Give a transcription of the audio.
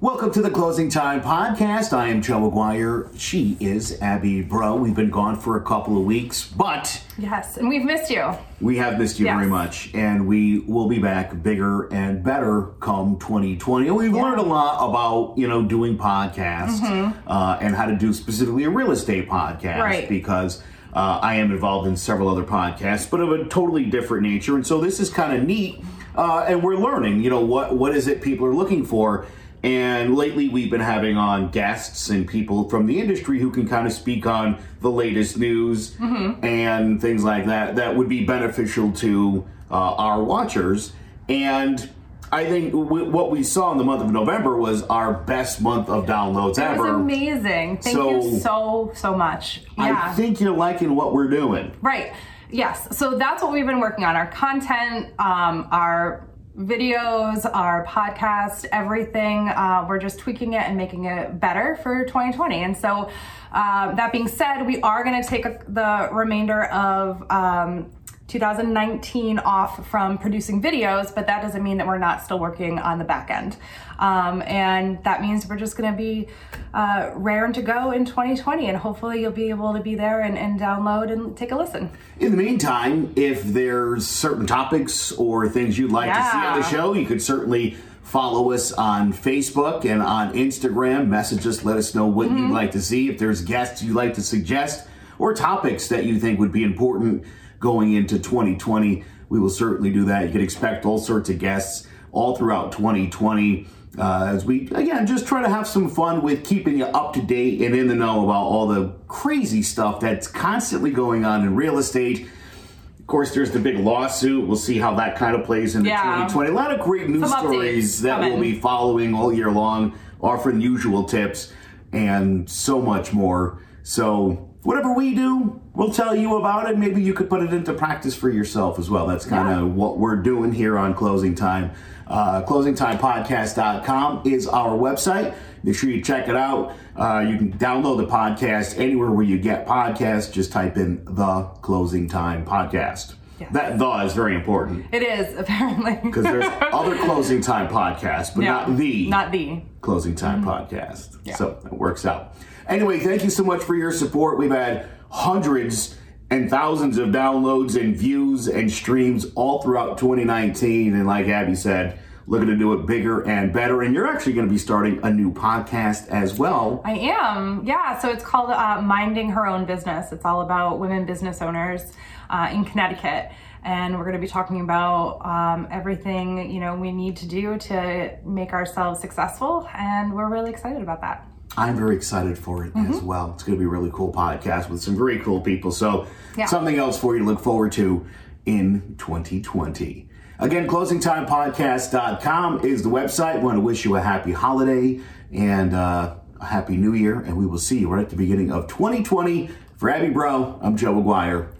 Welcome to the Closing Time Podcast. I am Joe McGuire. She is Abby Bro. We've been gone for a couple of weeks, but Yes, and we've missed you. we have missed you Yes. very much, and we will be back bigger and better come 2020. And we've learned a lot about you know doing podcasts uh, and how to do specifically a real estate podcast Mm-hmm. Right. because. Uh, I am involved in several other podcasts, but of a totally different nature, and so this is kind of neat. Uh, and we're learning, you know, what what is it people are looking for. And lately, we've been having on guests and people from the industry who can kind of speak on the latest news and things like that that would be beneficial to uh, our watchers. And I think w- what we saw in the month of November was our best month of downloads It ever. was amazing. Thank So- you so so much. Yeah. I think you're liking what we're doing. right. Yes. So that's what we've been working on. Our content, um, our videos, our podcast, everything. Uh, we're just tweaking it and making it better for 2020. And so, um, that being said, we are going to take the remainder of um, 2019 off from producing videos, but that doesn't mean that we're not still working on the back end. Um, and that means we're just going to be uh, raring to go in 2020, and hopefully you'll be able to be there and, and download and take a listen. In the meantime, if there's certain topics or things you'd like to see on the show, you could certainly follow us on Facebook and on Instagram. Message us, let us know what Mm-hmm. you'd like to see. If there's guests you'd like to suggest or topics that you think would be important going into 2020, we will certainly do that. You can expect all sorts of guests all throughout 2020. Uh, as we again just try to have some fun with keeping you up to date and in the know about all the crazy stuff that's constantly going on in real estate. Of course, there's the big lawsuit. We'll see how that kind of plays into Yeah. 2020. A lot of great news Some stories that we'll be following all year long, offering usual tips and so much more. So, whatever we do, we'll tell you about it. Maybe you could put it into practice for yourself as well. That's kind of Yeah. what we're doing here on Closing Time. Uh, ClosingTimePodcast.com is our website. Make sure you check it out. Uh, you can download the podcast anywhere where you get podcasts. Just type in the Closing Time Podcast. Yes. That the is very important It is apparently because there's other Closing Time podcasts, but Yeah. not the not the. Closing Time mm-hmm. podcast. So it works out. Anyway, thank you so much for your support. We've had hundreds and thousands of downloads and views and streams all throughout 2019. And like Abby said, looking to do it bigger and better. And you're actually going to be starting a new podcast as well. I am, yeah. So it's called uh, Minding Her Own Business. It's all about women business owners uh, in Connecticut. And we're going to be talking about um, everything you know we need to do to make ourselves successful, and we're really excited about that. I'm very excited for it as well. It's going to be a really cool podcast with some very cool people. So, Yeah. something else for you to look forward to in 2020. Again, closingtimepodcast.com is the website. We want to wish you a happy holiday and uh, a happy new year. And we will see you right at the beginning of 2020. For Abby Bro, I'm Joe McGuire.